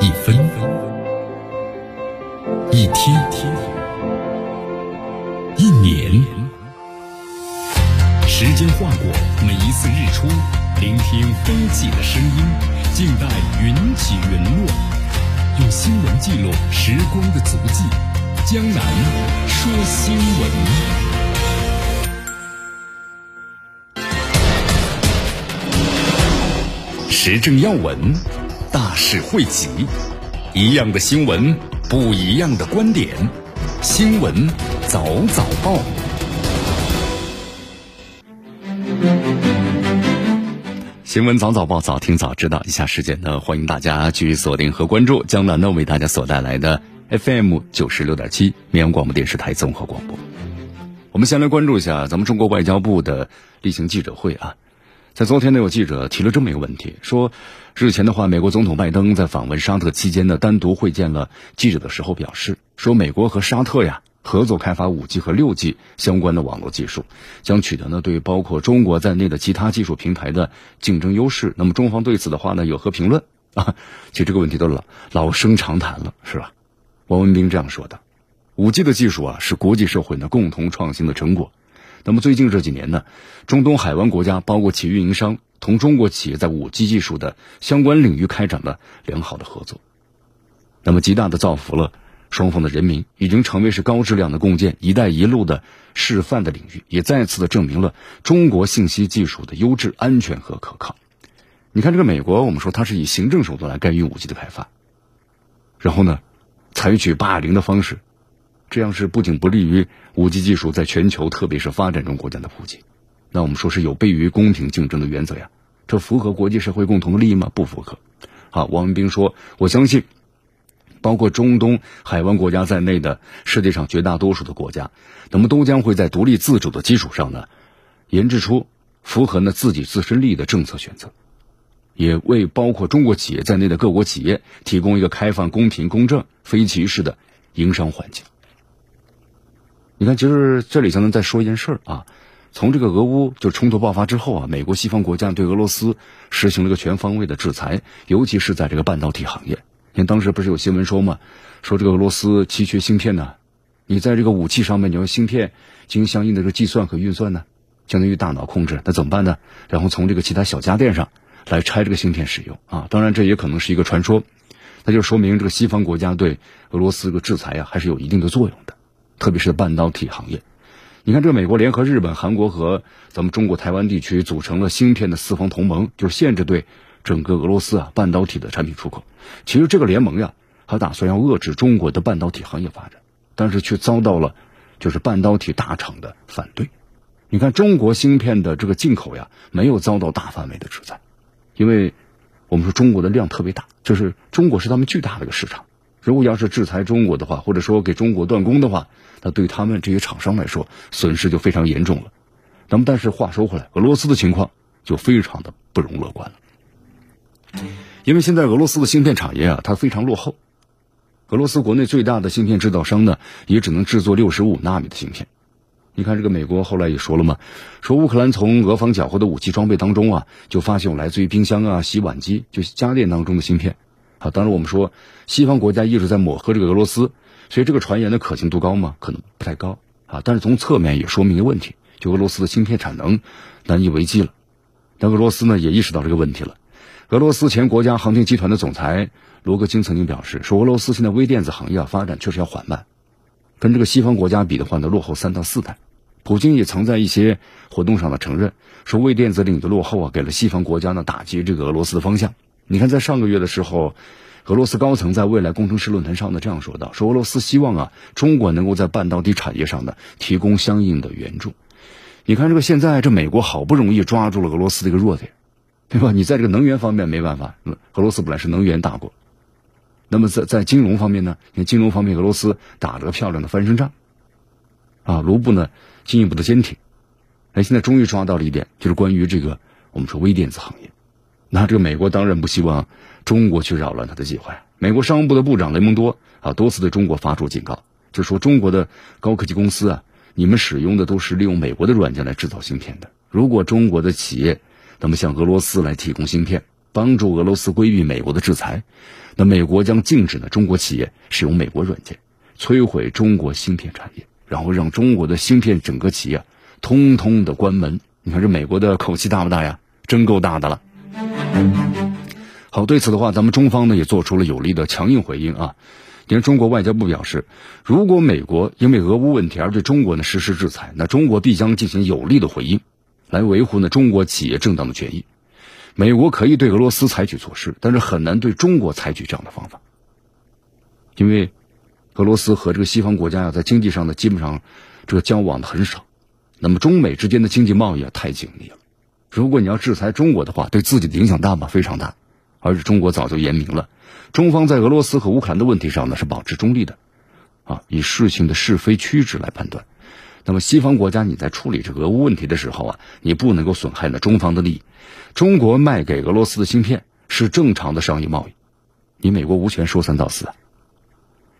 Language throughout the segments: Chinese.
一分，一天，一年，时间划过每一次日出，聆听风起的声音，静待云起云落，用新闻记录时光的足迹。江南说新闻。时政要闻，大事汇集，一样的新闻，不一样的观点。新闻早早报，新闻早早报，早听早知道。以下时间呢，欢迎大家继续锁定和关注江南呢为大家所带来的 FM 九十六点七绵阳广播电视台综合广播。我们先来关注一下咱们中国外交部的例行记者会啊。在昨天呢，有记者提了这么一个问题，说日前的话，美国总统拜登在访问沙特期间呢，单独会见了记者的时候表示，说美国和沙特呀合作开发五 G 和六 G 相关的网络技术，将取得呢对包括中国在内的其他技术平台的竞争优势。那么中方对此的话呢有何评论啊？其实这个问题都老老生常谈了，是吧？王文斌这样说的：五 G 的技术啊是国际社会呢共同创新的成果。那么最近这几年呢，中东海湾国家包括其运营商同中国企业在五 G 技术的相关领域开展了良好的合作，那么极大的造福了双方的人民，已经成为是高质量的共建“一带一路”的示范的领域，也再次的证明了中国信息技术的优质、安全和可靠。你看这个美国，我们说它是以行政手段来干预五 G 的开发，然后呢，采取霸凌的方式。这样是不仅不利于五 G 技术在全球，特别是发展中国家的普及，那我们说是有悖于公平竞争的原则呀？这符合国际社会共同的利益吗？不符合。好，王文斌说：“我相信，包括中东海湾国家在内的世界上绝大多数的国家，那么都将会在独立自主的基础上呢，研制出符合呢自己自身利益的政策选择，也为包括中国企业在内的各国企业提供一个开放、公平、公正、非歧视的营商环境。”你看，其实这里才能再说一件事儿啊。从这个俄乌就冲突爆发之后啊，美国西方国家对俄罗斯实行了一个全方位的制裁，尤其是在这个半导体行业。你看当时不是有新闻说吗，说这个俄罗斯稀缺芯片呢，你在这个武器上面你要芯片进行相应的这个计算和运算呢，相当于大脑控制，那怎么办呢？然后从这个其他小家电上来拆这个芯片使用啊。当然这也可能是一个传说，那就说明这个西方国家对俄罗斯这个制裁啊还是有一定的作用的。特别是半导体行业，你看，这美国联合日本、韩国和咱们中国台湾地区组成了芯片的四方同盟，就是限制对整个俄罗斯啊半导体的产品出口。其实这个联盟呀，还打算要遏制中国的半导体行业发展，但是却遭到了就是半导体大厂的反对。你看，中国芯片的这个进口呀，没有遭到大范围的制裁，因为我们说中国的量特别大，就是中国是他们巨大的一个市场。如果要是制裁中国的话，或者说给中国断供的话，那对他们这些厂商来说，损失就非常严重了。那么，但是话说回来，俄罗斯的情况就非常的不容乐观了，因为现在俄罗斯的芯片产业啊，它非常落后。俄罗斯国内最大的芯片制造商呢，也只能制作六十五纳米的芯片。你看，这个美国后来也说了嘛，说乌克兰从俄方缴获的武器装备当中啊，就发现有来自于冰箱啊、洗碗机，就是家电当中的芯片。当然我们说西方国家一直在抹黑这个俄罗斯，所以这个传言的可信度高吗？可能不太高啊。但是从侧面也说明一个问题，就俄罗斯的芯片产能难以为继了。那俄罗斯呢也意识到这个问题了。俄罗斯前国家航天集团的总裁罗格金曾经表示说，俄罗斯现在微电子行业发展确实要缓慢，跟这个西方国家比的话呢，落后三到四代。普京也曾在一些活动上呢承认说，微电子领域的落后啊，给了西方国家呢打击这个俄罗斯的方向。你看，在上个月的时候，俄罗斯高层在未来工程师论坛上呢这样说道：“说俄罗斯希望啊，中国能够在半导体产业上呢提供相应的援助。”你看，这个现在这美国好不容易抓住了俄罗斯的一个弱点，对吧？你在这个能源方面没办法，俄罗斯本来是能源大国。那么在在金融方面呢？你看金融方面，俄罗斯打了个漂亮的翻身仗，啊，卢布呢进一步的坚挺。哎，现在终于抓到了一点，就是关于这个我们说微电子行业。那这个美国当然不希望中国去扰乱他的计划。美国商务部的部长雷蒙多啊多次对中国发出警告，就说中国的高科技公司啊，你们使用的都是利用美国的软件来制造芯片的。如果中国的企业那么向俄罗斯来提供芯片，帮助俄罗斯规避美国的制裁。那美国将禁止呢中国企业使用美国软件，摧毁中国芯片产业，然后让中国的芯片整个企业通通的关门。你看这美国的口气大不大呀？真够大的了。好，对此的话，咱们中方呢也做出了有力的强硬回应啊。你看，中国外交部表示，如果美国因为俄乌问题而对中国呢实施制裁，那中国必将进行有力的回应，来维护呢中国企业正当的权益。美国可以对俄罗斯采取措施，但是很难对中国采取这样的方法，因为俄罗斯和这个西方国家呀，在经济上呢，基本上这个交往的很少。那么中美之间的经济贸易啊，太紧密了。如果你要制裁中国的话，对自己的影响大吗？非常大。而且中国早就言明了，中方在俄罗斯和乌克兰的问题上呢，是保持中立的，啊，以事情的是非曲直来判断。那么西方国家你在处理这个俄乌问题的时候啊，你不能够损害了中方的利益。中国卖给俄罗斯的芯片是正常的商业贸易，你美国无权说三道四。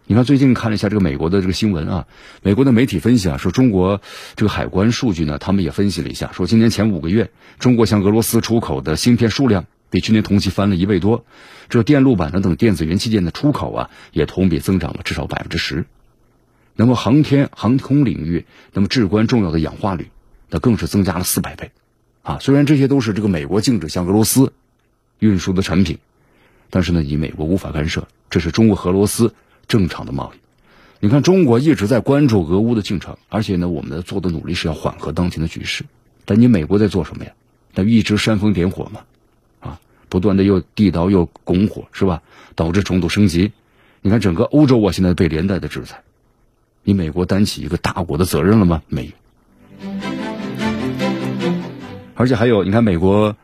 你看最近看了一下这个美国的这个新闻啊，美国的媒体分析啊，说中国这个海关数据呢，他们也分析了一下，说今年前五个月中国向俄罗斯出口的芯片数量比去年同期翻了一倍多，这电路板等等电子元器件的出口啊，也同比增长了至少百分之十。那么航天航空领域，那么至关重要的氧化铝，那更是增加了四百倍，啊，虽然这些都是这个美国禁止向俄罗斯运输的产品，但是呢，以美国无法干涉，这是中国和俄罗斯正常的贸易。你看，中国一直在关注俄乌的进程，而且呢，我们的做的努力是要缓和当前的局势。但你美国在做什么呀？那一直煽风点火嘛，啊，不断的又递刀又拱火，是吧？导致冲突升级。你看，整个欧洲啊，现在被连带的制裁。你美国担起一个大国的责任了吗？没有。而且还有，你看美国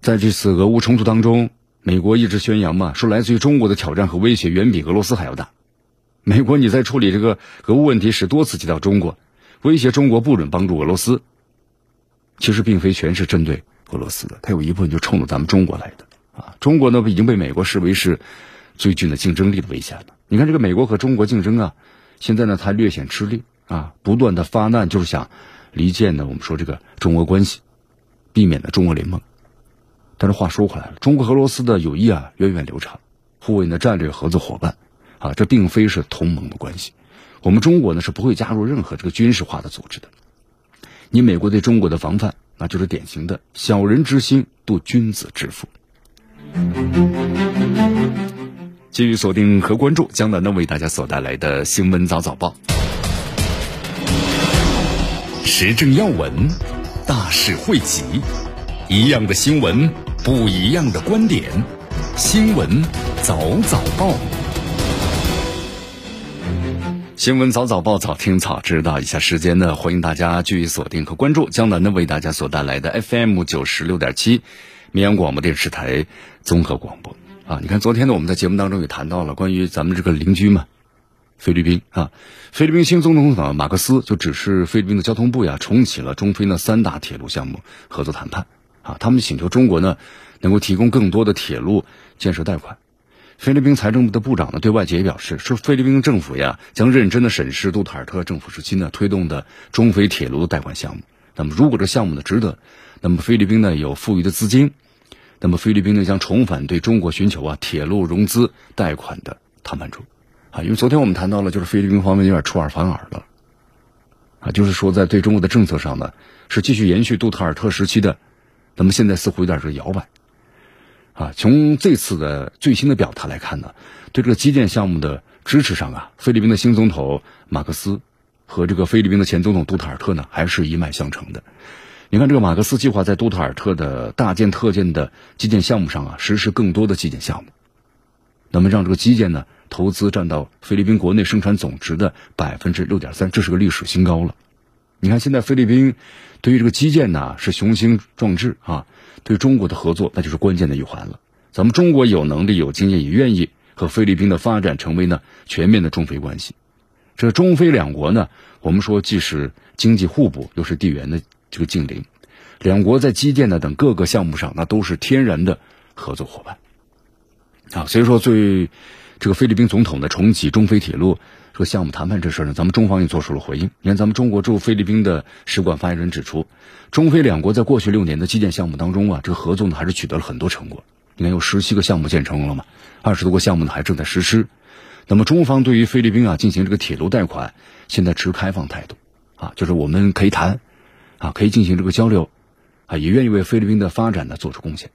在这次俄乌冲突当中，美国一直宣扬嘛，说来自于中国的挑战和威胁远比俄罗斯还要大。美国你在处理这个俄乌问题时，多次提到中国，威胁中国不准帮助俄罗斯。其实并非全是针对俄罗斯的，它有一部分就冲着咱们中国来的啊。中国呢已经被美国视为是最具的竞争力的危险了。你看这个美国和中国竞争啊。现在呢，他略显吃力啊，不断的发难，就是想离间呢。我们说这个中俄关系，避免了中俄联盟。但是话说回来了，中国和俄罗斯的友谊啊，源远流长，互为呢战略合作伙伴啊，这并非是同盟的关系。我们中国呢是不会加入任何这个军事化的组织的。你美国对中国的防范，那就是典型的小人之心度君子之腹。继续锁定和关注江南呢为大家所带来的新闻早早报，时政要闻，大事汇集，一样的新闻，不一样的观点，新闻早早报，新闻早早报早听早知道。以下时间呢，欢迎大家继续锁定和关注江南呢为大家所带来的 FM 九十六点七绵阳广播电视台综合广播。啊，你看，昨天呢，我们在节目当中也谈到了关于咱们这个邻居嘛，菲律宾啊，菲律宾新总统马克思就指示菲律宾的交通部呀，重启了中菲呢三大铁路项目合作谈判啊，他们请求中国呢能够提供更多的铁路建设贷款。菲律宾财政部的部长呢对外界也表示，说菲律宾政府呀将认真的审视杜特尔特政府时期呢推动的中菲铁路的贷款项目。那么如果这项目呢值得，那么菲律宾呢有富裕的资金。那么菲律宾呢将重返对中国寻求啊铁路融资贷款的谈判中，啊，因为昨天我们谈到了，就是菲律宾方面有点出尔反尔了，啊，就是说在对中国的政策上呢是继续延续杜特尔特时期的，那么现在似乎有点这个摇摆，啊，从这次的最新的表态来看呢，对这个基建项目的支持上啊，菲律宾的新总统马克思和这个菲律宾的前总统杜特尔特呢还是一脉相承的。你看，这个马克思计划在杜特尔特的大建特建的基建项目上啊，实施更多的基建项目，那么让这个基建呢投资占到菲律宾国内生产总值的百分之六点三，这是个历史新高了。你看，现在菲律宾对于这个基建呢是雄心壮志啊，对中国的合作那就是关键的一环了。咱们中国有能力、有经验，也愿意和菲律宾的发展成为呢全面的中菲关系。这中菲两国呢，我们说既是经济互补，又是地缘的。这个近邻，两国在基建呢等各个项目上，那都是天然的合作伙伴啊。所以说，最这个菲律宾总统呢重启中菲铁路这个项目谈判这事呢，咱们中方也做出了回应。你看，咱们中国驻菲律宾的使馆发言人指出，中菲两国在过去六年的基建项目当中啊，这个合作呢还是取得了很多成果。你看有十七个项目建成了嘛，二十多个项目呢还正在实施。那么中方对于菲律宾啊进行这个铁路贷款，现在持开放态度，啊，就是我们可以谈，啊，可以进行这个交流，啊，也愿意为菲律宾的发展呢做出贡献。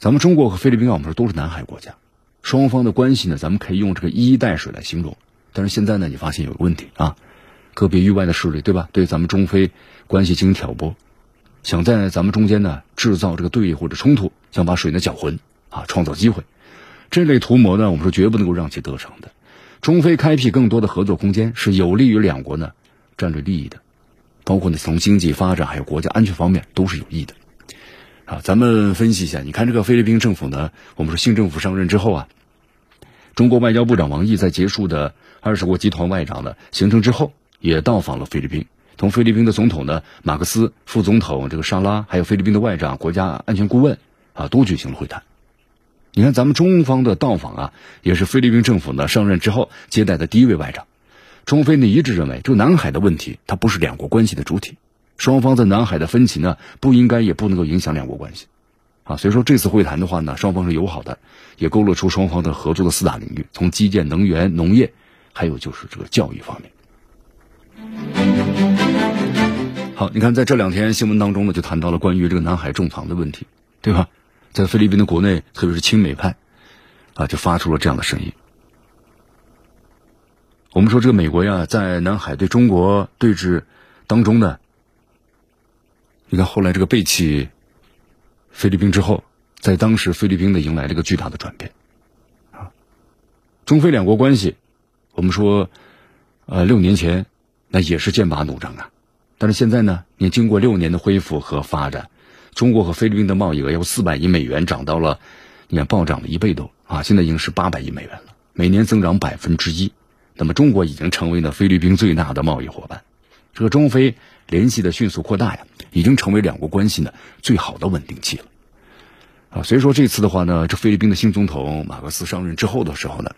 咱们中国和菲律宾啊，我们说都是南海国家，双方的关系呢，咱们可以用这个一衣带水来形容。但是现在呢，你发现有个问题啊，个别域外的势力，对吧？对咱们中非关系进行挑拨。想在咱们中间呢制造这个对立或者冲突，想把水呢搅浑啊，创造机会，这类图谋呢，我们说绝不能够让其得逞的。中非开辟更多的合作空间，是有利于两国呢战略利益的，包括呢从经济发展还有国家安全方面都是有益的。啊，咱们分析一下，你看这个菲律宾政府呢，我们说新政府上任之后啊，中国外交部长王毅在结束的二十国集团外长的行程之后，也到访了菲律宾。同菲律宾的总统呢马克思、副总统这个沙拉，还有菲律宾的外长、国家安全顾问啊，都举行了会谈。你看，咱们中方的到访啊，也是菲律宾政府呢上任之后接待的第一位外长。中菲呢一致认为，这个南海的问题它不是两国关系的主体，双方在南海的分歧呢不应该也不能够影响两国关系啊。所以说这次会谈的话呢，双方是友好的，也勾勒出双方的合作的四大领域，从基建、能源、农业，还有就是这个教育方面。好，你看，在这两天新闻当中呢，就谈到了关于这个南海种藏的问题，对吧？在菲律宾的国内，特别是亲美派，啊，就发出了这样的声音。我们说，这个美国呀，在南海对中国对峙当中呢，你看后来这个背弃菲律宾之后，在当时菲律宾呢迎来了一个巨大的转变，啊，中菲两国关系，我们说，呃，六年前那也是剑拔弩张啊。但是现在呢，你经过六年的恢复和发展，中国和菲律宾的贸易额由四百亿美元涨到了，你看暴涨了一倍多啊！现在已经是八百亿美元了，每年增长百分之一。那么中国已经成为了菲律宾最大的贸易伙伴，这个中菲联系的迅速扩大呀，已经成为两国关系呢最好的稳定器了啊！所以说这次的话呢，这菲律宾的新总统马克思上任之后的时候呢，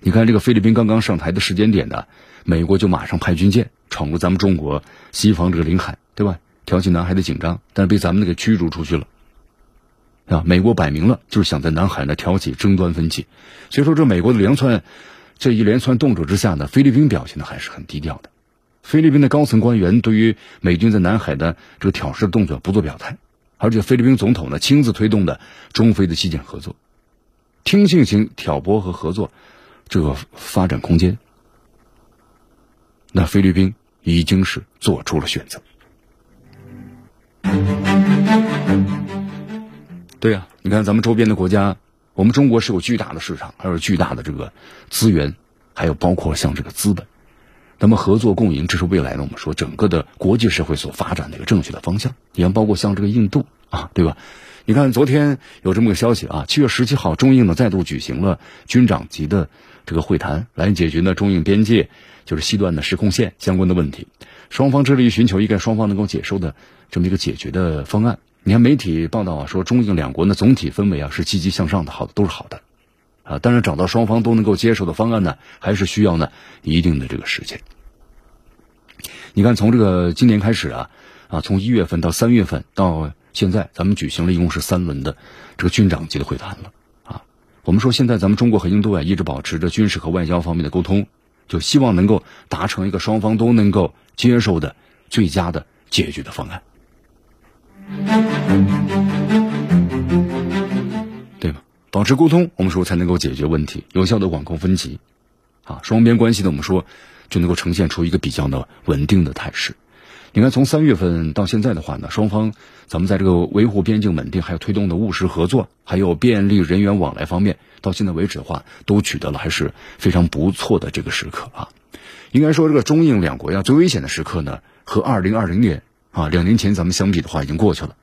你看这个菲律宾刚刚上台的时间点呢，美国就马上派军舰。闯入咱们中国西方这个领海，对吧？挑起南海的紧张，但是被咱们那个驱逐出去了，啊！美国摆明了就是想在南海呢挑起争端分歧，所以说这美国的连串这一连串动作之下呢，菲律宾表现的还是很低调的。菲律宾的高层官员对于美军在南海的这个挑事的动作不做表态，而且菲律宾总统呢亲自推动的中菲的基建合作，听信型挑拨和合作这个发展空间，那菲律宾。已经是做出了选择。对呀，你看咱们周边的国家，我们中国是有巨大的市场，还有巨大的这个资源，还有包括像这个资本。那么合作共赢，这是未来呢我们说整个的国际社会所发展的一个正确的方向。你看，包括像这个印度啊，对吧？你看昨天有这么个消息啊，七月十七号，中印呢再度举行了军长级的这个会谈，来解决呢中印边界。就是西段的时空线相关的问题，双方致力于寻求一个双方能够接受的这么一个解决的方案。你看媒体报道啊，说中印两国呢总体氛围啊是积极向上的，好的都是好的，啊，但是找到双方都能够接受的方案呢，还是需要呢一定的这个时间。你看从这个今年开始啊，啊从一月份到三月份到现在，咱们举行了一共是三轮的这个军长级的会谈了啊。我们说现在咱们中国和印度啊一直保持着军事和外交方面的沟通。就希望能够达成一个双方都能够接受的最佳的解决的方案，保持沟通，我们说才能够解决问题，有效的管控分歧，啊，双边关系呢，我们说就能够呈现出一个比较的稳定的态势。你看，从三月份到现在的话呢，双方咱们在这个维护边境稳定，还有推动的务实合作，还有便利人员往来方面，到现在为止的话，都取得了还是非常不错的这个时刻啊。应该说，这个中印两国呀，最危险的时刻呢，和二零二零年啊两年前咱们相比的话，已经过去了。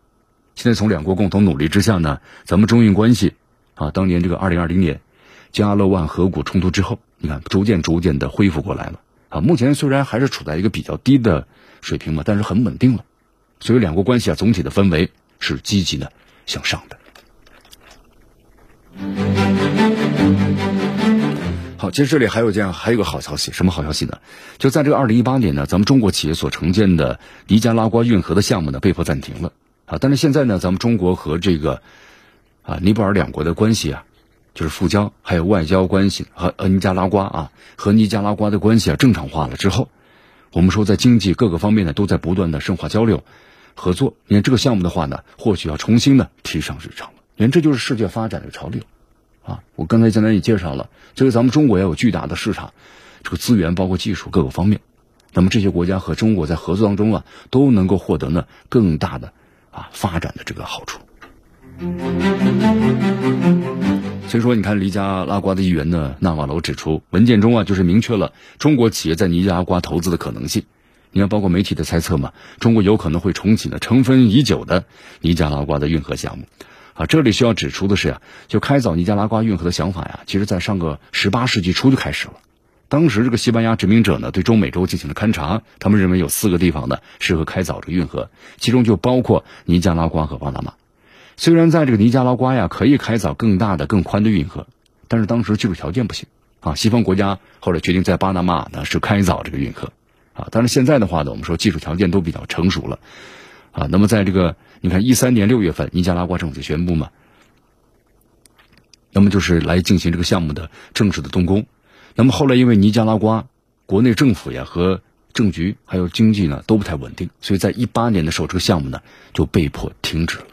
现在从两国共同努力之下呢，咱们中印关系啊，当年这个二零二零年加勒万河谷冲突之后，你看逐渐逐渐的恢复过来了啊。目前虽然还是处在一个比较低的。水平嘛，但是很稳定了，所以两国关系啊，总体的氛围是积极的向上的。好，其实这里还有这样还有个好消息，什么好消息呢？就在这个二零一八年呢，咱们中国企业所承建的尼加拉瓜运河的项目呢被迫暂停了啊，但是现在呢，咱们中国和这个啊，尼泊尔两国的关系啊，就是复交，还有外交关系和尼加拉瓜啊，和尼加拉瓜的关系啊正常化了之后，我们说在经济各个方面呢都在不断的深化交流合作。你看这个项目的话呢，或许要重新的提上日程了。你看这就是世界发展的潮流啊！我刚才简单也介绍了，这个咱们中国也有巨大的市场，这个资源包括技术各个方面。那么这些国家和中国在合作当中啊，都能够获得呢更大的啊发展的这个好处。所以说，你看，尼加拉瓜的议员呢，纳瓦罗指出，文件中啊，就是明确了中国企业在尼加拉瓜投资的可能性。你看，包括媒体的猜测嘛，中国有可能会重启呢尘封已久的尼加拉瓜的运河项目。啊，这里需要指出的是呀，就开凿尼加拉瓜运河的想法呀，其实在上个十八世纪初就开始了。当时这个西班牙殖民者呢，对中美洲进行了勘察，他们认为有四个地方呢适合开凿这个运河，其中就包括尼加拉瓜和巴拿马。虽然在这个尼加拉瓜呀可以开凿更大的、更宽的运河，但是当时技术条件不行啊。西方国家后来决定在巴拿马呢是开凿这个运河啊。但是现在的话呢，我们说技术条件都比较成熟了啊。那么在这个你看一三年六月份，尼加拉瓜政府宣布嘛，那么就是来进行这个项目的正式的动工。那么后来，因为尼加拉瓜国内政府呀和政局还有经济呢都不太稳定，所以在一八年的时候，这个项目呢就被迫停止了。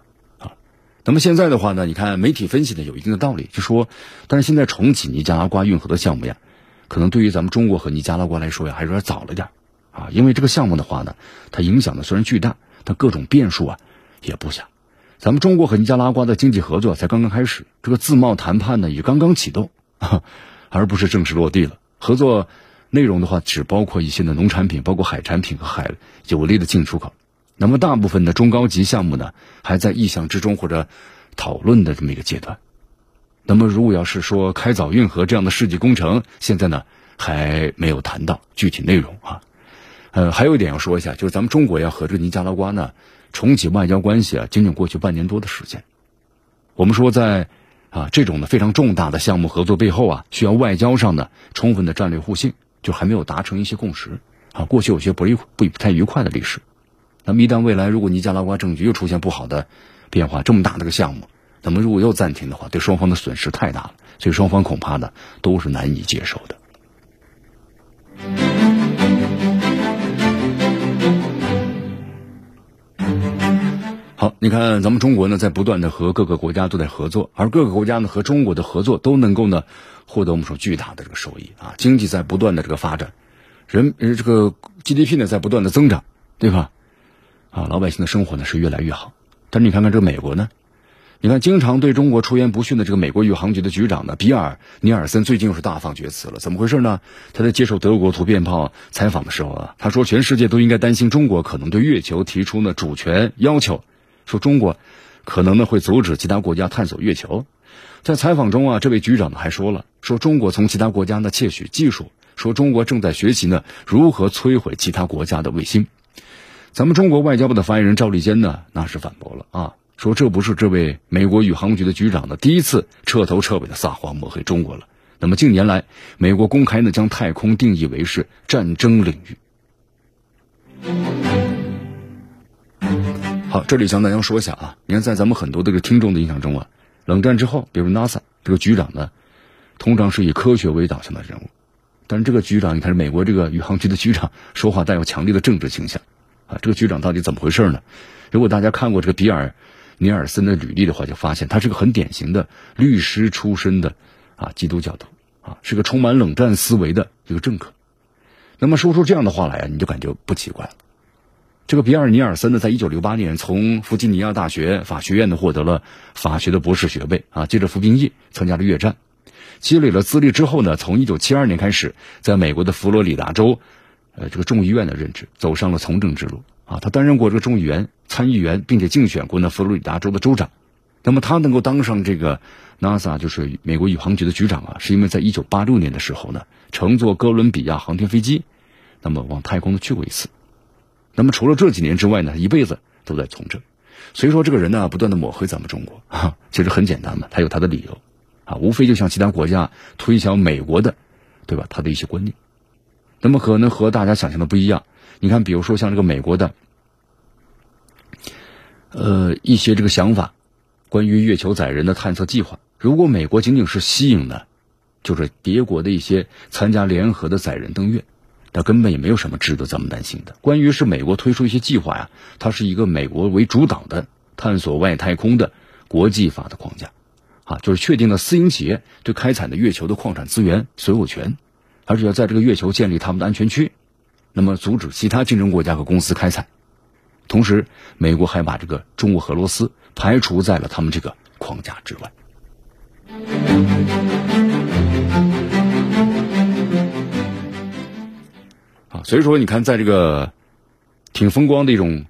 那么现在的话呢，你看媒体分析呢有一定的道理，就说，但是现在重启尼加拉瓜运河的项目呀，可能对于咱们中国和尼加拉瓜来说呀，还是有点早了点啊。因为这个项目的话呢，它影响的虽然巨大，但各种变数啊也不小。咱们中国和尼加拉瓜的经济合作才刚刚开始，这个自贸谈判呢也刚刚启动。而不是正式落地了。合作内容的话，只包括一些的农产品，包括海产品和海有利的进出口。那么大部分的中高级项目呢，还在意向之中或者讨论的这么一个阶段。那么如果要是说开凿运河这样的世纪工程，现在呢还没有谈到具体内容啊。呃，还有一点要说一下，就是咱们中国要和这个尼加拉瓜呢重启外交关系啊，仅仅过去半年多的时间。我们说在。啊，这种呢非常重大的项目合作背后啊，需要外交上的充分的战略互信，就还没有达成一些共识。啊，过去有些不愉不不太愉快的历史。那么一旦未来如果尼加拉瓜政局又出现不好的变化，这么大的个项目，那么如果又暂停的话，对双方的损失太大了，所以双方恐怕呢都是难以接受的。好，你看，咱们中国呢，在不断的和各个国家都在合作，而各个国家呢和中国的合作都能够呢获得我们说巨大的这个收益啊，经济在不断的这个发展，人呃这个 GDP 呢在不断的增长，对吧？啊，老百姓的生活呢是越来越好。但是你看看这个美国呢，你看经常对中国出言不逊的这个美国宇航局的局长呢，比尔·尼尔森最近又是大放厥词了，怎么回事呢？他在接受德国图片报采访的时候啊，他说全世界都应该担心中国可能对月球提出呢主权要求。说中国可能呢会阻止其他国家探索月球，在采访中啊，这位局长呢还说了，说中国从其他国家呢窃取技术，说中国正在学习呢如何摧毁其他国家的卫星。咱们中国外交部的发言人赵立坚呢那是反驳了啊，说这不是这位美国宇航局的局长呢第一次彻头彻尾的撒谎抹黑中国了。那么近年来，美国公开呢将太空定义为是战争领域。好，这里向大家说一下啊，你看，在咱们很多这个听众的印象中啊，冷战之后，比如 NASA 这个局长呢，通常是以科学为导向的人物，但是这个局长，你看，美国这个宇航局的局长说话带有强烈的政治倾向，啊，这个局长到底怎么回事呢？如果大家看过这个比尔·尼尔森的履历的话，就发现他是个很典型的律师出身的啊基督教徒啊，是个充满冷战思维的一个政客。那么说出这样的话来啊，你就感觉不奇怪了。这个比尔·尼尔森呢，在一九六八年从弗吉尼亚大学法学院呢获得了法学的博士学位啊，接着服兵役，参加了越战，积累了资历之后呢，从一九七二年开始，在美国的佛罗里达州，呃，这个众议院的任职，走上了从政之路啊。他担任过这个众议员、参议员，并且竞选过呢佛罗里达州的州长。那么他能够当上这个 NASA，就是美国宇航局的局长啊，是因为在一九八六年的时候呢，乘坐哥伦比亚航天飞机，那么往太空呢去过一次。那么除了这几年之外呢，一辈子都在从政，所以说这个人呢，不断的抹黑咱们中国啊，其实很简单嘛，他有他的理由，啊，无非就像其他国家推销美国的，对吧？他的一些观念，那么可能和大家想象的不一样。你看，比如说像这个美国的，呃，一些这个想法，关于月球载人的探测计划。如果美国仅仅是吸引了，就是别国的一些参加联合的载人登月，那根本也没有什么值得咱们担心的。关于是美国推出一些计划呀，它是一个美国为主导的探索外太空的国际法的框架，啊，就是确定了私营企业对开采的月球的矿产资源所有权，而且要在这个月球建立他们的安全区，那么阻止其他竞争国家和公司开采。同时，美国还把这个中国和俄罗斯排除在了他们这个框架之外。啊，所以说你看，在这个挺风光的一种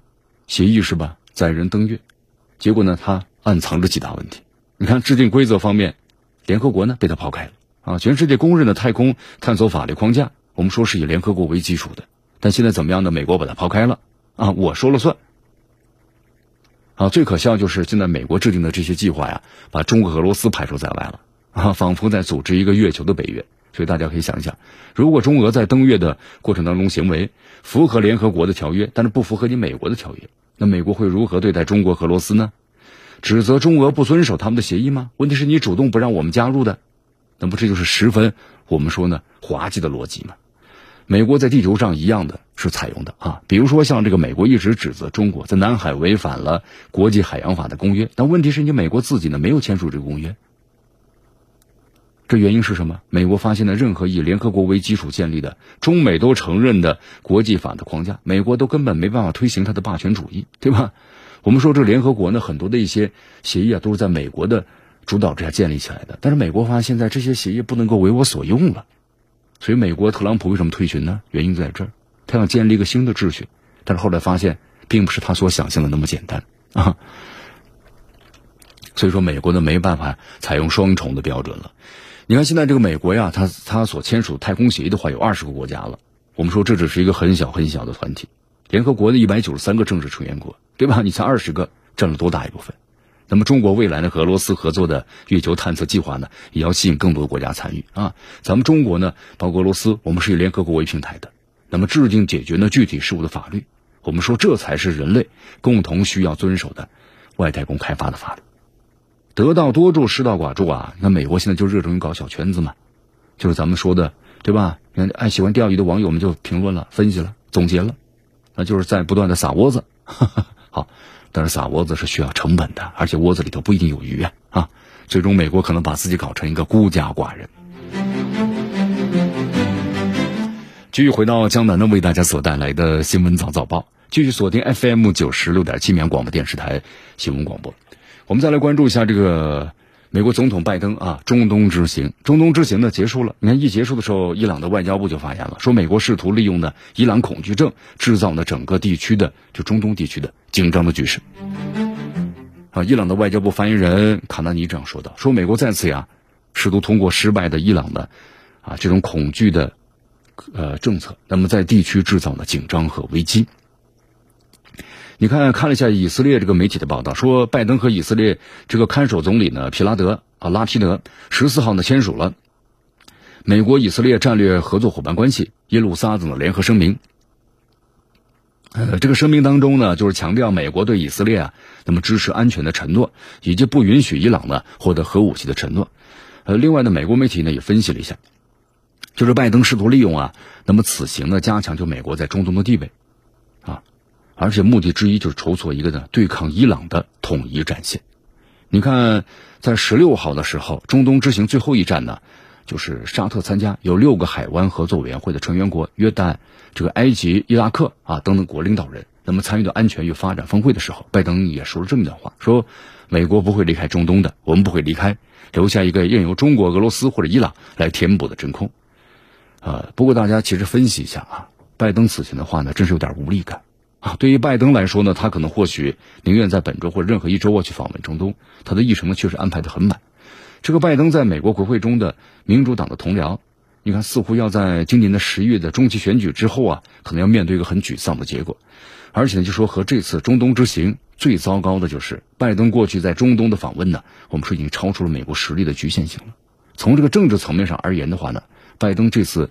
协议是吧？载人登月，结果呢，它暗藏着几大问题。你看制定规则方面，联合国呢被它抛开了啊。全世界公认的太空探索法律框架，我们说是以联合国为基础的，但现在怎么样呢？美国把它抛开了啊，我说了算。啊，最可笑就是现在美国制定的这些计划呀，把中国、俄罗斯排除在外了啊，仿佛在组织一个月球的北约。所以大家可以想一想，如果中俄在登月的过程当中行为符合联合国的条约，但是不符合你美国的条约，那美国会如何对待中国和、俄罗斯呢？指责中俄不遵守他们的协议吗？问题是你主动不让我们加入的，那不这就是十分我们说呢滑稽的逻辑吗？美国在地球上一样的是采用的啊，比如说像这个美国一直指责中国在南海违反了国际海洋法的公约，但问题是你美国自己呢没有签署这个公约，这原因是什么？美国发现了任何以联合国为基础建立的中美都承认的国际法的框架，美国都根本没办法推行它的霸权主义，对吧？我们说这联合国呢，很多的一些协议啊都是在美国的主导之下建立起来的，但是美国发现现在这些协议不能够为我所用了。所以，美国特朗普为什么退群呢？原因在这儿，他想建立一个新的秩序，但是后来发现，并不是他所想象的那么简单啊。所以说，美国呢没办法采用双重的标准了。你看，现在这个美国呀，他他所签署太空协议的话，有二十个国家了。我们说这只是一个很小很小的团体，联合国的一百九十三个正式成员国，对吧？你才二十个，占了多大一部分？那么，中国未来呢和俄罗斯合作的月球探测计划呢，也要吸引更多国家参与啊。咱们中国呢，包括俄罗斯，我们是以联合国为平台的，那么制定解决呢具体事务的法律，我们说这才是人类共同需要遵守的外太空开发的法律。得道多助，失道寡助啊。那美国现在就热衷于搞小圈子嘛，就是咱们说的，对吧？看爱喜欢钓鱼的网友们就评论了、分析了、总结了，那就是在不断的撒窝子。好。但是撒窝子是需要成本的，而且窝子里头不一定有鱼啊！啊，最终美国可能把自己搞成一个孤家寡人。继续回到江南呢，为大家所带来的新闻早早报，继续锁定 FM 九十六点七绵广播电视台新闻广播。我们再来关注一下这个。美国总统拜登啊，中东之行，中东之行呢结束了。你看一结束的时候，伊朗的外交部就发言了，说美国试图利用呢伊朗恐惧症，制造呢整个地区的就中东地区的紧张的局势。啊，伊朗的外交部发言人卡纳尼这样说道，说美国再次呀，试图通过失败的伊朗的啊这种恐惧的呃政策，那么在地区制造呢紧张和危机。你看看了一下以色列这个媒体的报道，说拜登和以色列这个看守总理呢皮拉德啊拉皮德十四号呢签署了美国以色列战略合作伙伴关系耶路撒冷的联合声明。呃，这个声明当中呢，就是强调美国对以色列啊那么支持安全的承诺，以及不允许伊朗呢获得核武器的承诺。呃，另外呢，美国媒体呢也分析了一下，就是拜登试图利用啊那么此行呢加强就美国在中东的地位。而且目的之一就是筹措一个呢对抗伊朗的统一战线。你看，在十六号的时候，中东之行最后一站呢，就是沙特参加，有六个海湾合作委员会的成员国约旦、这个埃及、伊拉克啊等等国领导人，那么参与到安全与发展峰会的时候，拜登也说了这么一段话：说美国不会离开中东的，我们不会离开，留下一个任由中国、俄罗斯或者伊朗来填补的真空。啊，不过大家其实分析一下啊，拜登此前的话呢，真是有点无力感。啊，对于拜登来说呢，他可能或许宁愿在本周或者任何一周啊去访问中东，他的议程呢确实安排的很满。这个拜登在美国国会中的民主党的同僚，你看似乎要在今年的十月的中期选举之后啊，可能要面对一个很沮丧的结果。而且呢，就说和这次中东之行最糟糕的就是拜登过去在中东的访问呢，我们说已经超出了美国实力的局限性了。从这个政治层面上而言的话呢，拜登这次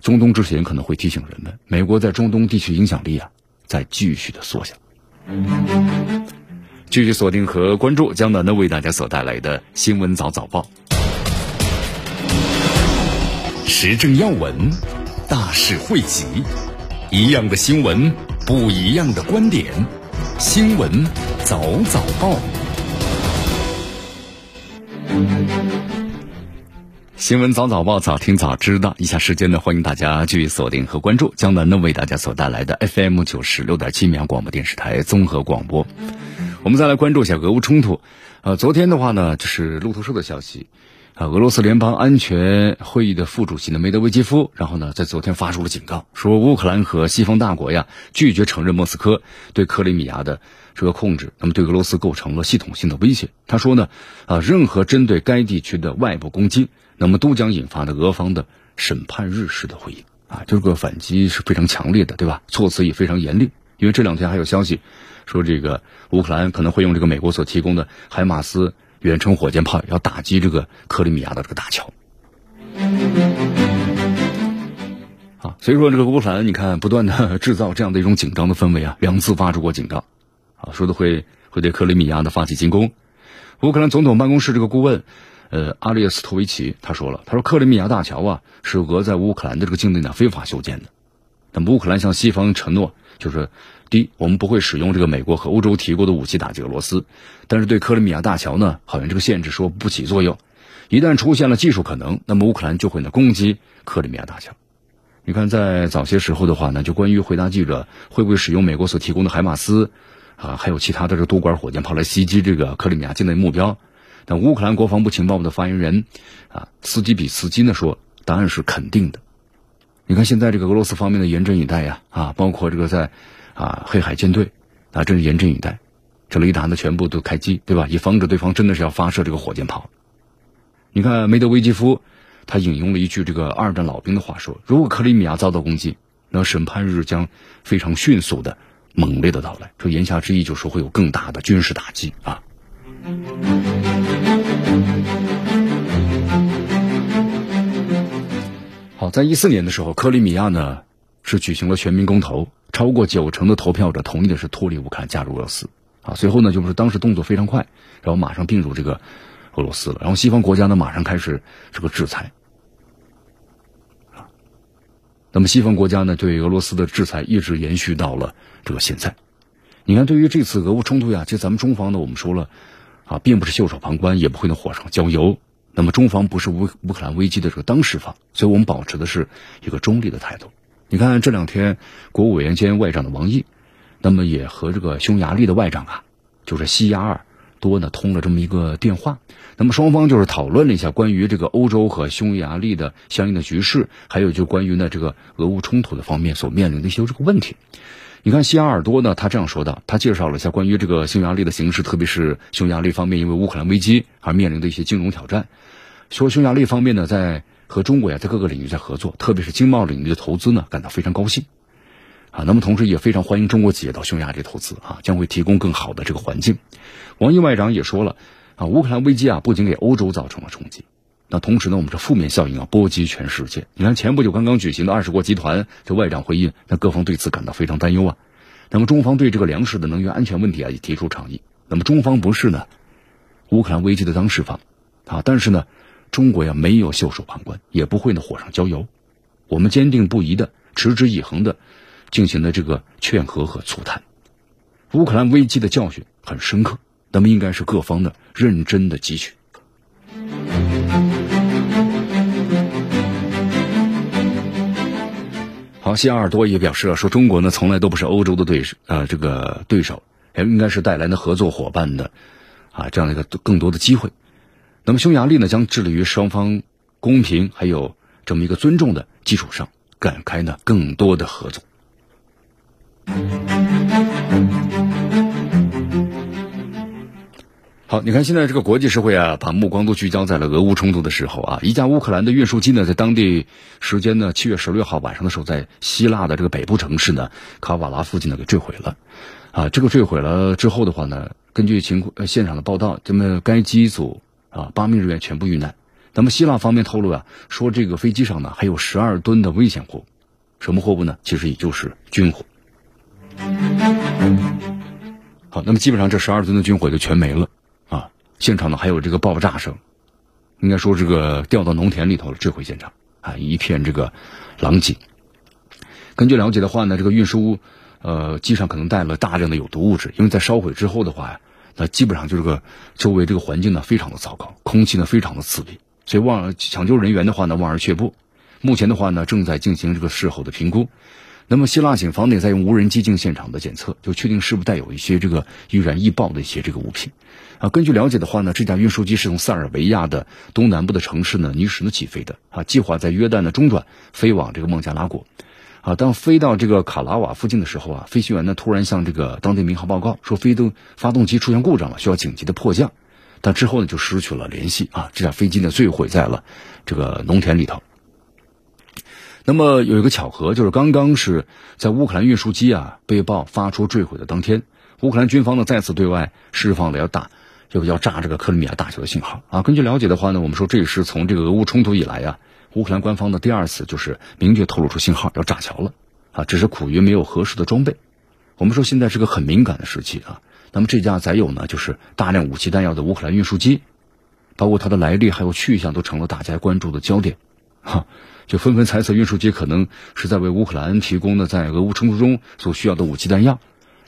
中东之行可能会提醒人们，美国在中东地区影响力啊。在继续的缩小。继续锁定和关注江南的为大家所带来的新闻早早报，时政要闻，大事汇集，一样的新闻，不一样的观点，新闻早早报。新闻早早报，早听早知道。以下时间呢，欢迎大家继续锁定和关注江南呢为大家所带来的 FM 九十六点七绵阳广播电视台综合广播。我们再来关注一下俄乌冲突。呃，昨天的话呢，就是路透社的消息，啊，俄罗斯联邦安全会议的副主席呢梅德韦杰夫，然后呢在昨天发出了警告，说乌克兰和西方大国呀拒绝承认莫斯科对克里米亚的这个控制，那么对俄罗斯构成了系统性的威胁。他说呢，啊，任何针对该地区的外部攻击。那么都将引发的俄方的审判日式的回应啊，这个反击是非常强烈的，对吧？措辞也非常严厉，因为这两天还有消息说，这个乌克兰可能会用这个美国所提供的海马斯远程火箭炮，要打击这个克里米亚的这个大桥。啊，所以说这个乌克兰，你看不断的制造这样的一种紧张的氛围啊，两次发出过警告，啊，说的会会对克里米亚的发起进攻。乌克兰总统办公室这个顾问。呃，阿列斯托维奇他说了，他说克里米亚大桥啊是俄在乌克兰的这个境内呢非法修建的。那么乌克兰向西方承诺，就是第一，我们不会使用这个美国和欧洲提供的武器打击俄罗斯，但是对克里米亚大桥呢，好像这个限制说不起作用。一旦出现了技术可能，那么乌克兰就会呢攻击克里米亚大桥。你看，在早些时候的话呢，就关于回答记者会不会使用美国所提供的海马斯啊，还有其他的这多管火箭炮来袭击这个克里米亚境内目标。但乌克兰国防部情报部的发言人，啊，斯基比斯基呢说，答案是肯定的。你看现在这个俄罗斯方面的严阵以待呀，啊，包括这个在，啊，黑海舰队，啊，真是严阵以待，这雷达呢全部都开机，对吧？以防止对方真的是要发射这个火箭炮。你看梅德韦杰夫，他引用了一句这个二战老兵的话说：如果克里米亚遭到攻击，那审判日将非常迅速的、猛烈的到来。这言下之意就是会有更大的军事打击啊。好，在一四年的时候，克里米亚呢是举行了全民公投，超过九成的投票者同意的是脱离乌克兰，加入俄罗斯。啊，随后呢就是当时动作非常快，然后马上并入这个俄罗斯了。然后西方国家呢马上开始这个制裁。啊，那么西方国家呢对俄罗斯的制裁一直延续到了这个现在。你看，对于这次俄乌冲突呀，其实咱们中方呢，我们说了。啊，并不是袖手旁观，也不会在火上浇油。那么中方不是乌乌克兰危机的这个当事方，所以我们保持的是一个中立的态度。你看这两天，国务委员兼外长的王毅，那么也和这个匈牙利的外长啊，就是西亚尔多呢通了这么一个电话。那么双方就是讨论了一下关于这个欧洲和匈牙利的相应的局势，还有就关于呢这个俄乌冲突的方面所面临的一些这个问题。你看，西亚尔多呢，他这样说的，他介绍了一下关于这个匈牙利的形势，特别是匈牙利方面因为乌克兰危机而面临的一些金融挑战。说匈牙利方面呢，在和中国呀在各个领域在合作，特别是经贸领域的投资呢，感到非常高兴。啊，那么同时也非常欢迎中国企业到匈牙利投资啊，将会提供更好的这个环境。王毅外长也说了，啊，乌克兰危机啊，不仅给欧洲造成了冲击。那同时呢，我们这负面效应啊波及全世界。你看前不久刚刚举行的二十国集团这外长会议，那各方对此感到非常担忧啊。那么中方对这个粮食的能源安全问题啊也提出倡议。那么中方不是呢乌克兰危机的当事方啊，但是呢中国呀没有袖手旁观，也不会呢火上浇油。我们坚定不移的、持之以恒的进行了这个劝和和促谈。乌克兰危机的教训很深刻，那么应该是各方的认真的汲取。王，西尔多也表示了，说中国呢从来都不是欧洲的对手，呃，这个对手，也应该是带来的合作伙伴的，啊，这样的一个更多的机会。那么匈牙利呢将致力于双方公平还有这么一个尊重的基础上，展开呢更多的合作。好，你看现在这个国际社会啊，把目光都聚焦在了俄乌冲突的时候啊。一架乌克兰的运输机呢，在当地时间呢七月十六号晚上的时候，在希腊的这个北部城市呢卡瓦拉附近呢给坠毁了。啊，这个坠毁了之后的话呢，根据情况呃现场的报道，这么该机组啊八名人员全部遇难。那么希腊方面透露啊，说这个飞机上呢还有十二吨的危险货物，什么货物呢？其实也就是军火。好，那么基本上这十二吨的军火就全没了！现场呢还有这个爆炸声，应该说这个掉到农田里头了，坠毁现场啊，一片这个狼藉。根据了解的话呢，这个运输呃机上可能带了大量的有毒物质，因为在烧毁之后的话，那基本上就是个周围这个环境呢非常的糟糕，空气呢非常的刺鼻，所以望抢救人员的话呢望而却步。目前的话呢正在进行这个事后的评估。那么，希腊警方呢在用无人机进行现场的检测，就确定是不是带有一些这个易燃易爆的一些这个物品。啊，根据了解的话呢，这架运输机是从塞尔维亚的东南部的城市呢尼什呢起飞的，啊，计划在约旦的中转飞往这个孟加拉国。啊，当飞到这个卡拉瓦附近的时候啊，飞行员呢突然向这个当地民航报告说，飞动发动机出现故障了，需要紧急的迫降。但之后呢就失去了联系啊，这架飞机呢坠毁在了这个农田里头。那么有一个巧合，就是刚刚是在乌克兰运输机啊被曝发出坠毁的当天，乌克兰军方呢再次对外释放了要打，要要炸这个克里米亚大桥的信号啊。根据了解的话呢，我们说这也是从这个俄乌冲突以来啊，乌克兰官方的第二次就是明确透露出信号要炸桥了啊，只是苦于没有合适的装备。我们说现在是个很敏感的时期啊。那么这架载有呢就是大量武器弹药的乌克兰运输机，包括它的来历还有去向都成了大家关注的焦点，哈。就纷纷猜测运输机可能是在为乌克兰提供的在俄乌冲突中所需要的武器弹药，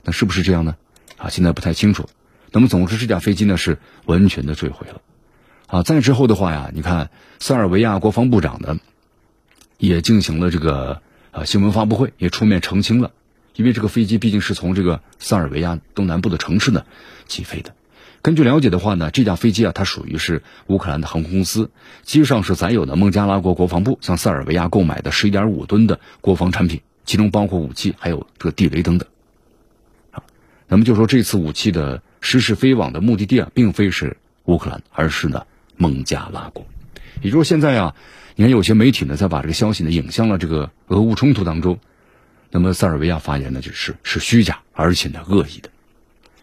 那是不是这样呢？啊，现在不太清楚。那么，总之这架飞机呢是完全的坠毁了。啊，再之后的话呀，你看塞尔维亚国防部长呢也进行了这个啊新闻发布会，也出面澄清了，因为这个飞机毕竟是从这个塞尔维亚东南部的城市呢起飞的。根据了解的话呢，这架飞机啊，它属于是乌克兰的航空公司，机上是载有的孟加拉国国防部向塞尔维亚购买的十一点五吨的国防产品，其中包括武器，还有这个地雷等等。啊，那么就说这次武器的失事飞往的目的地啊，并非是乌克兰，而是呢孟加拉国。也就是现在啊，你看有些媒体呢在把这个消息呢引向了这个俄乌冲突当中，那么塞尔维亚发言呢就是是虚假，而且呢恶意的。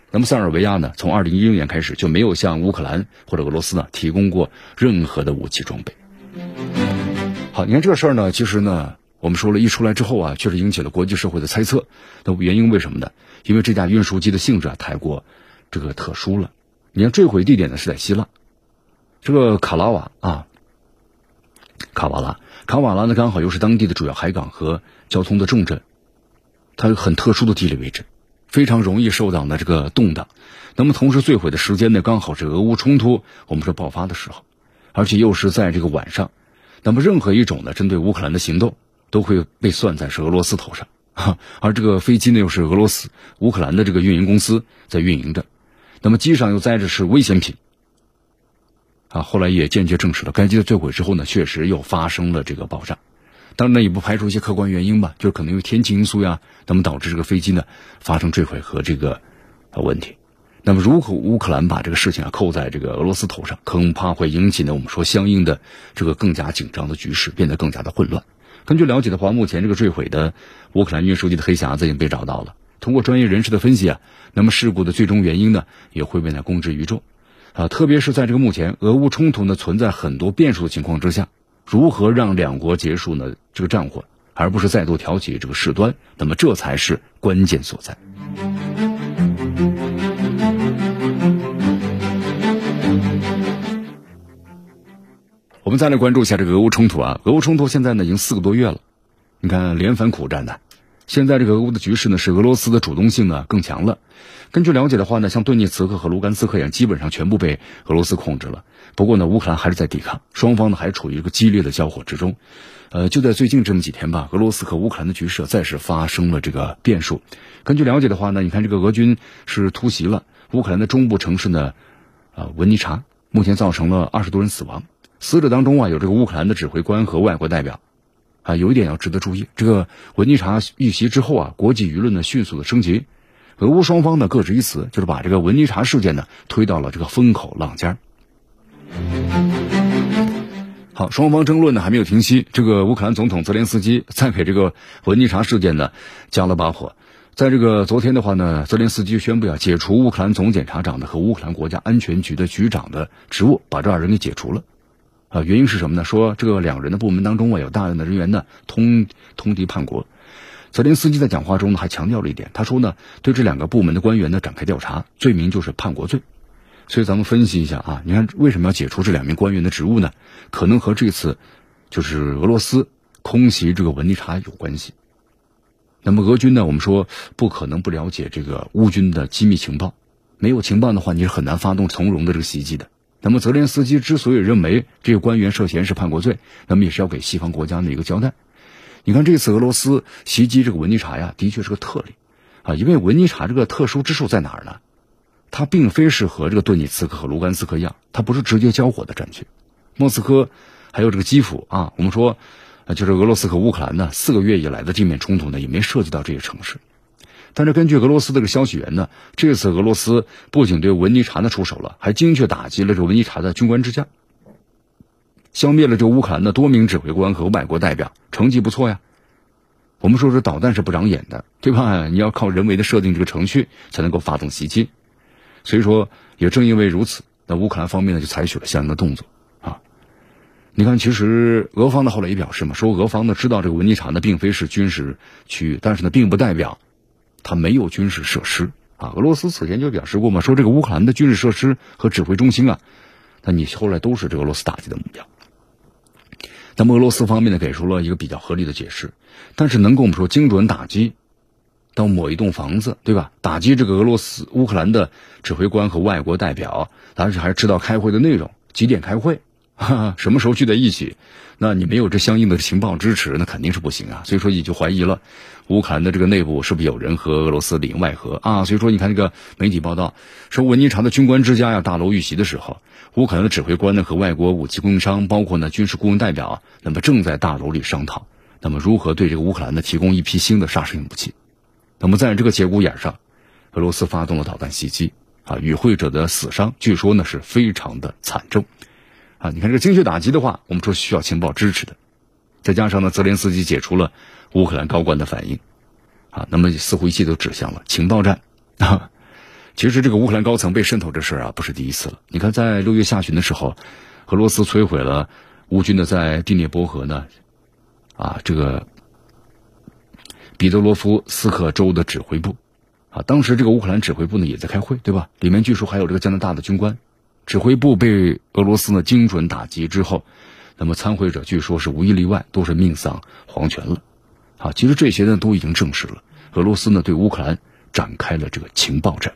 那么塞尔维亚呢，从二零一六年开始就没有向乌克兰或者俄罗斯呢提供过任何的武器装备。好，你看这个事儿呢，其实呢，我们说了一出来之后啊，确实引起了国际社会的猜测。那原因为什么呢？因为这架运输机的性质啊太过这个特殊了。你看坠毁地点呢是在希腊，这个卡拉瓦啊，卡瓦拉，卡瓦拉呢刚好又是当地的主要海港和交通的重镇，它有很特殊的地理位置。非常容易受到呢这个动荡，那么同时坠毁的时间呢刚好是俄乌冲突我们说爆发的时候，而且又是在这个晚上，那么任何一种呢针对乌克兰的行动都会被算在是俄罗斯头上，而这个飞机呢又是俄罗斯乌克兰的这个运营公司在运营着，那么机上又载着是危险品，啊后来也间接证实了该机的坠毁之后呢确实又发生了这个爆炸。当然，也不排除一些客观原因吧，就是可能因为天气因素呀，那么导致这个飞机呢发生坠毁和这个呃问题。那么如果乌克兰把这个事情啊扣在这个俄罗斯头上，恐怕会引起呢我们说相应的这个更加紧张的局势，变得更加的混乱。根据了解的话，目前这个坠毁的乌克兰运输机的黑匣子已经被找到了。通过专业人士的分析啊，那么事故的最终原因呢也会被呢公之于众啊。特别是在这个目前俄乌冲突呢存在很多变数的情况之下。如何让两国结束呢这个战火，而不是再度挑起这个事端？那么这才是关键所在。我们再来关注一下这个俄乌冲突啊，俄乌冲突现在呢已经四个多月了，你看连番苦战的。现在这个俄乌的局势呢，是俄罗斯的主动性呢更强了。根据了解的话呢，像顿涅茨克和卢甘斯克一样，基本上全部被俄罗斯控制了。不过呢，乌克兰还是在抵抗，双方呢还处于一个激烈的交火之中。呃，就在最近这么几天吧，俄罗斯和乌克兰的局势再是发生了这个变数。根据了解的话呢，你看这个俄军是突袭了乌克兰的中部城市呢，啊文尼察，目前造成了二十多人死亡，死者当中啊有这个乌克兰的指挥官和外国代表。啊，有一点要值得注意，这个文尼察遇袭之后啊，国际舆论呢迅速的升级，俄乌双方呢各执一词，就是把这个文尼察事件呢推到了这个风口浪尖好，双方争论呢还没有停息，这个乌克兰总统泽连斯基再给这个文尼察事件呢加了把火，在这个昨天的话呢，泽连斯基宣布要解除乌克兰总检察长的和乌克兰国家安全局的局长的职务，把这二人给解除了。啊，原因是什么呢？说这个两人的部门当中啊，有大量的人员呢通通敌叛国。泽连斯基在讲话中呢还强调了一点，他说呢对这两个部门的官员呢展开调查，罪名就是叛国罪。所以咱们分析一下啊，你看为什么要解除这两名官员的职务呢？可能和这次就是俄罗斯空袭这个文尼察有关系。那么俄军呢，我们说不可能不了解这个乌军的机密情报，没有情报的话，你是很难发动从容的这个袭击的。那么泽连斯基之所以认为这个官员涉嫌是叛国罪，那么也是要给西方国家的一个交代。你看这次俄罗斯袭击这个文尼察呀，的确是个特例啊，因为文尼察这个特殊之处在哪儿呢？它并非是和这个顿涅茨克和卢甘斯克一样，它不是直接交火的战区。莫斯科还有这个基辅啊，我们说，就是俄罗斯和乌克兰呢，四个月以来的地面冲突呢，也没涉及到这些城市。但是根据俄罗斯这个消息源呢，这次俄罗斯不仅对文尼察呢出手了，还精确打击了这文尼察的军官支架，消灭了这乌克兰的多名指挥官和外国代表，成绩不错呀。我们说这导弹是不长眼的，对吧？你要靠人为的设定这个程序，才能够发动袭击。所以说，也正因为如此，那乌克兰方面呢就采取了相应的动作啊。你看，其实俄方呢后来也表示嘛，说俄方呢知道这个文尼察呢并非是军事区域，但是呢并不代表它没有军事设施啊。俄罗斯此前就表示过嘛，说这个乌克兰的军事设施和指挥中心啊，那你后来都是这个俄罗斯打击的目标。那么俄罗斯方面呢给出了一个比较合理的解释，但是能跟我们说精准打击。到某一栋房子，对吧？打击这个俄罗斯、乌克兰的指挥官和外国代表，而且还知道开会的内容，几点开会，哈哈什么时候聚在一起？那你没有这相应的情报支持，那肯定是不行啊。所以说，你就怀疑了，乌克兰的这个内部是不是有人和俄罗斯里应外合啊？所以说，你看这个媒体报道说，文尼察的军官之家要大楼遇袭的时候，乌克兰的指挥官呢和外国武器供应商，包括呢军事顾问代表，那么正在大楼里商讨，那么如何对这个乌克兰呢提供一批新的杀伤性武器。那么在这个节骨眼上，俄罗斯发动了导弹袭击，啊，与会者的死伤据说呢是非常的惨重，啊，你看这个精确打击的话，我们说需要情报支持的，再加上呢，泽连斯基解除了乌克兰高官的反应，啊，那么似乎一切都指向了情报战，啊，其实这个乌克兰高层被渗透这事儿啊不是第一次了，你看在六月下旬的时候，俄罗斯摧毁了乌军的在第聂伯河呢，啊，这个。彼得罗夫斯克州的指挥部，啊，当时这个乌克兰指挥部呢也在开会，对吧？里面据说还有这个加拿大的军官。指挥部被俄罗斯呢精准打击之后，那么参会者据说是无一例外都是命丧黄泉了。啊，其实这些呢都已经证实了，俄罗斯呢对乌克兰展开了这个情报战。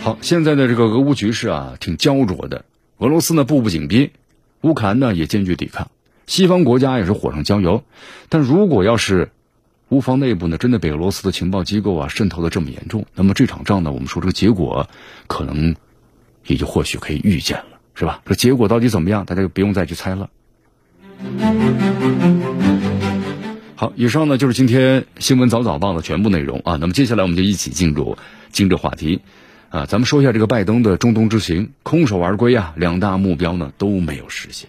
好现在的这个俄乌局势啊，挺焦灼的。俄罗斯呢步步紧逼，乌克兰呢也坚决抵抗，西方国家也是火上浇油。但如果要是乌方内部呢真的被俄罗斯的情报机构啊渗透的这么严重，那么这场仗呢，我们说这个结果可能也就或许可以预见了，是吧？这结果到底怎么样，大家就不用再去猜了。好，以上呢就是今天新闻早早报的全部内容啊。那么接下来我们就一起进入今日话题。啊，咱们说一下这个拜登的中东之行，空手而归啊，两大目标呢都没有实现。